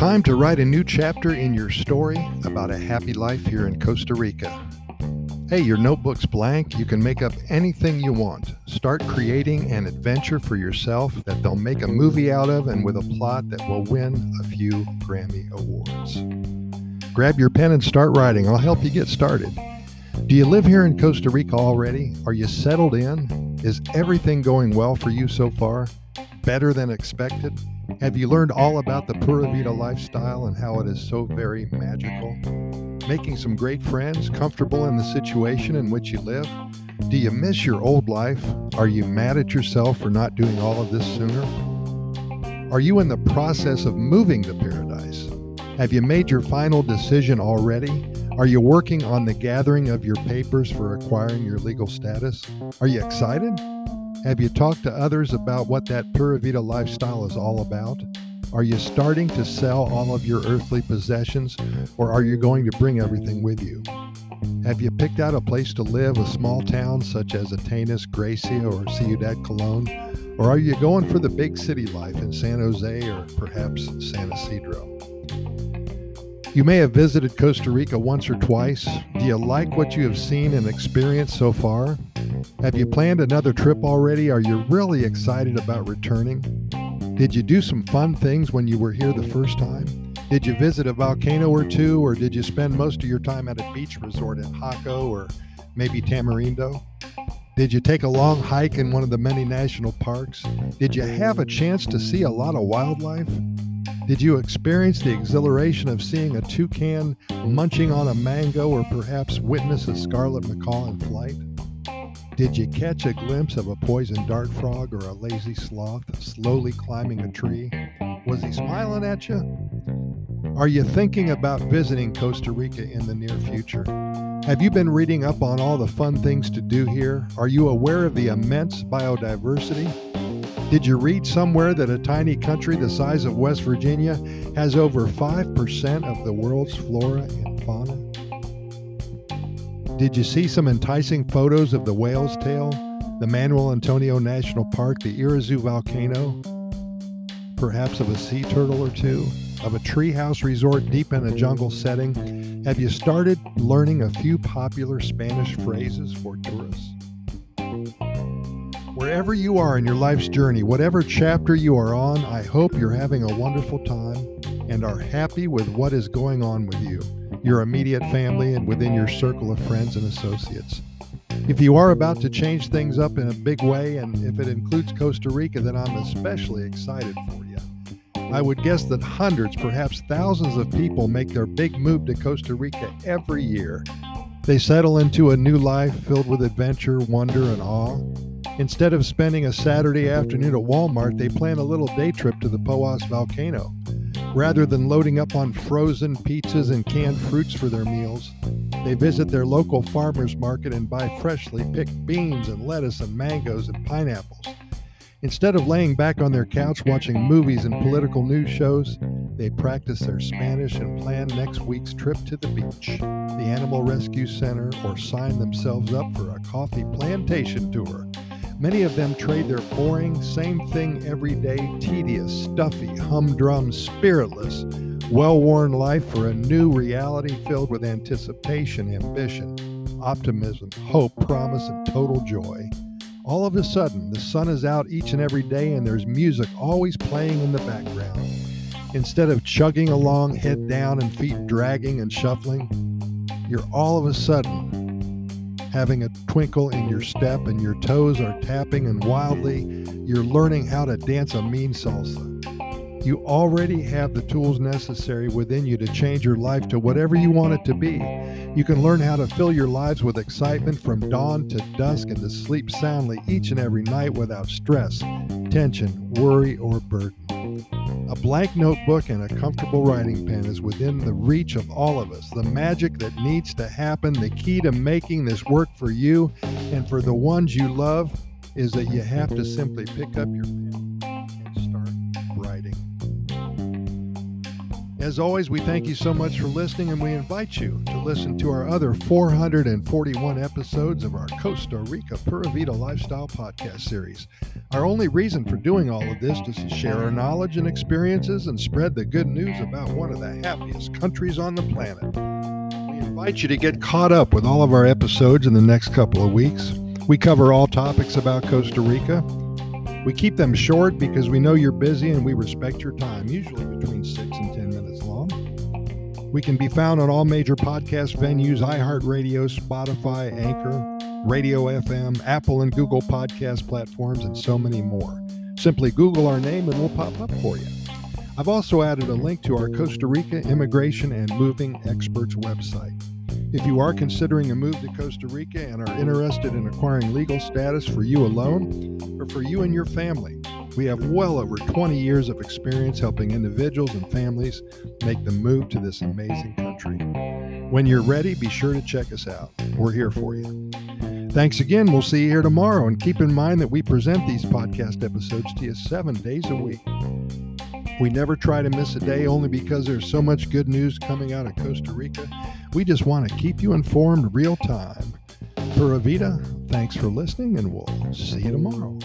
time to write a new chapter in your story about a happy life here in Costa Rica. Hey, your notebook's blank. You can make up anything you want. Start creating an adventure for yourself that they'll make a movie out of and with a plot that will win a few Grammy Awards. Grab your pen and start writing. I'll help you get started. Do you live here in Costa Rica already? Are you settled in? Is everything going well for you so far? Better than expected? Have you learned all about the Pura Vida lifestyle and how it is so very magical? Making some great friends, comfortable in the situation in which you live? Do you miss your old life? Are you mad at yourself for not doing all of this sooner? Are you in the process of moving to paradise? Have you made your final decision already? Are you working on the gathering of your papers for acquiring your legal status? Are you excited? Have you talked to others about what that Pura Vida lifestyle is all about? Are you starting to sell all of your earthly possessions, or are you going to bring everything with you? Have you picked out a place to live, a small town such as Atenas, Grecia, or Ciudad Colon? Or are you going for the big city life in San Jose or perhaps San Isidro? You may have visited Costa Rica once or twice. Do you like what you have seen and experienced so far? Have you planned another trip already? Are you really excited about returning? Did you do some fun things when you were here the first time? Did you visit a volcano or two, or did you spend most of your time at a beach resort in Jaco or maybe Tamarindo? Did you take a long hike in one of the many national parks? Did you have a chance to see a lot of wildlife? Did you experience the exhilaration of seeing a toucan munching on a mango or perhaps witness a scarlet macaw in flight? Did you catch a glimpse of a poison dart frog or a lazy sloth slowly climbing a tree? Was he smiling at you? Are you thinking about visiting Costa Rica in the near future? Have you been reading up on all the fun things to do here? Are you aware of the immense biodiversity? Did you read somewhere that a tiny country the size of West Virginia has over 5% of the world's flora and fauna? Did you see some enticing photos of the whale's tail, the Manuel Antonio National Park, the Irazu volcano, perhaps of a sea turtle or two, of a treehouse resort deep in a jungle setting? Have you started learning a few popular Spanish phrases for tourists? Wherever you are in your life's journey, whatever chapter you are on, I hope you're having a wonderful time and are happy with what is going on with you your immediate family, and within your circle of friends and associates. If you are about to change things up in a big way, and if it includes Costa Rica, then I'm especially excited for you. I would guess that hundreds, perhaps thousands of people make their big move to Costa Rica every year. They settle into a new life filled with adventure, wonder, and awe. Instead of spending a Saturday afternoon at Walmart, they plan a little day trip to the Poas volcano. Rather than loading up on frozen pizzas and canned fruits for their meals, they visit their local farmer's market and buy freshly picked beans and lettuce and mangoes and pineapples. Instead of laying back on their couch watching movies and political news shows, they practice their Spanish and plan next week's trip to the beach, the Animal Rescue Center, or sign themselves up for a coffee plantation tour Many of them trade their boring, same thing every day, tedious, stuffy, humdrum, spiritless, well worn life for a new reality filled with anticipation, ambition, optimism, hope, promise, and total joy. All of a sudden, the sun is out each and every day, and there's music always playing in the background. Instead of chugging along, head down, and feet dragging and shuffling, you're all of a sudden having a twinkle in your step and your toes are tapping and wildly you're learning how to dance a mean salsa. You already have the tools necessary within you to change your life to whatever you want it to be. You can learn how to fill your lives with excitement from dawn to dusk and to sleep soundly each and every night without stress, tension, worry, or burden. A blank notebook and a comfortable writing pen is within the reach of all of us. The magic that needs to happen, the key to making this work for you and for the ones you love, is that you have to simply pick up your pen As always, we thank you so much for listening and we invite you to listen to our other 441 episodes of our Costa Rica Pura Vida Lifestyle Podcast series. Our only reason for doing all of this is to share our knowledge and experiences and spread the good news about one of the happiest countries on the planet. We invite you to get caught up with all of our episodes in the next couple of weeks. We cover all topics about Costa Rica. We keep them short because we know you're busy and we respect your time, usually between 6 and 10 minutes long. We can be found on all major podcast venues iHeartRadio, Spotify, Anchor, Radio FM, Apple and Google podcast platforms, and so many more. Simply Google our name and we'll pop up for you. I've also added a link to our Costa Rica Immigration and Moving Experts website. If you are considering a move to Costa Rica and are interested in acquiring legal status for you alone or for you and your family, we have well over 20 years of experience helping individuals and families make the move to this amazing country. When you're ready, be sure to check us out. We're here for you. Thanks again. We'll see you here tomorrow. And keep in mind that we present these podcast episodes to you seven days a week. We never try to miss a day only because there's so much good news coming out of Costa Rica. We just want to keep you informed real time. Pura Vida, thanks for listening, and we'll see you tomorrow.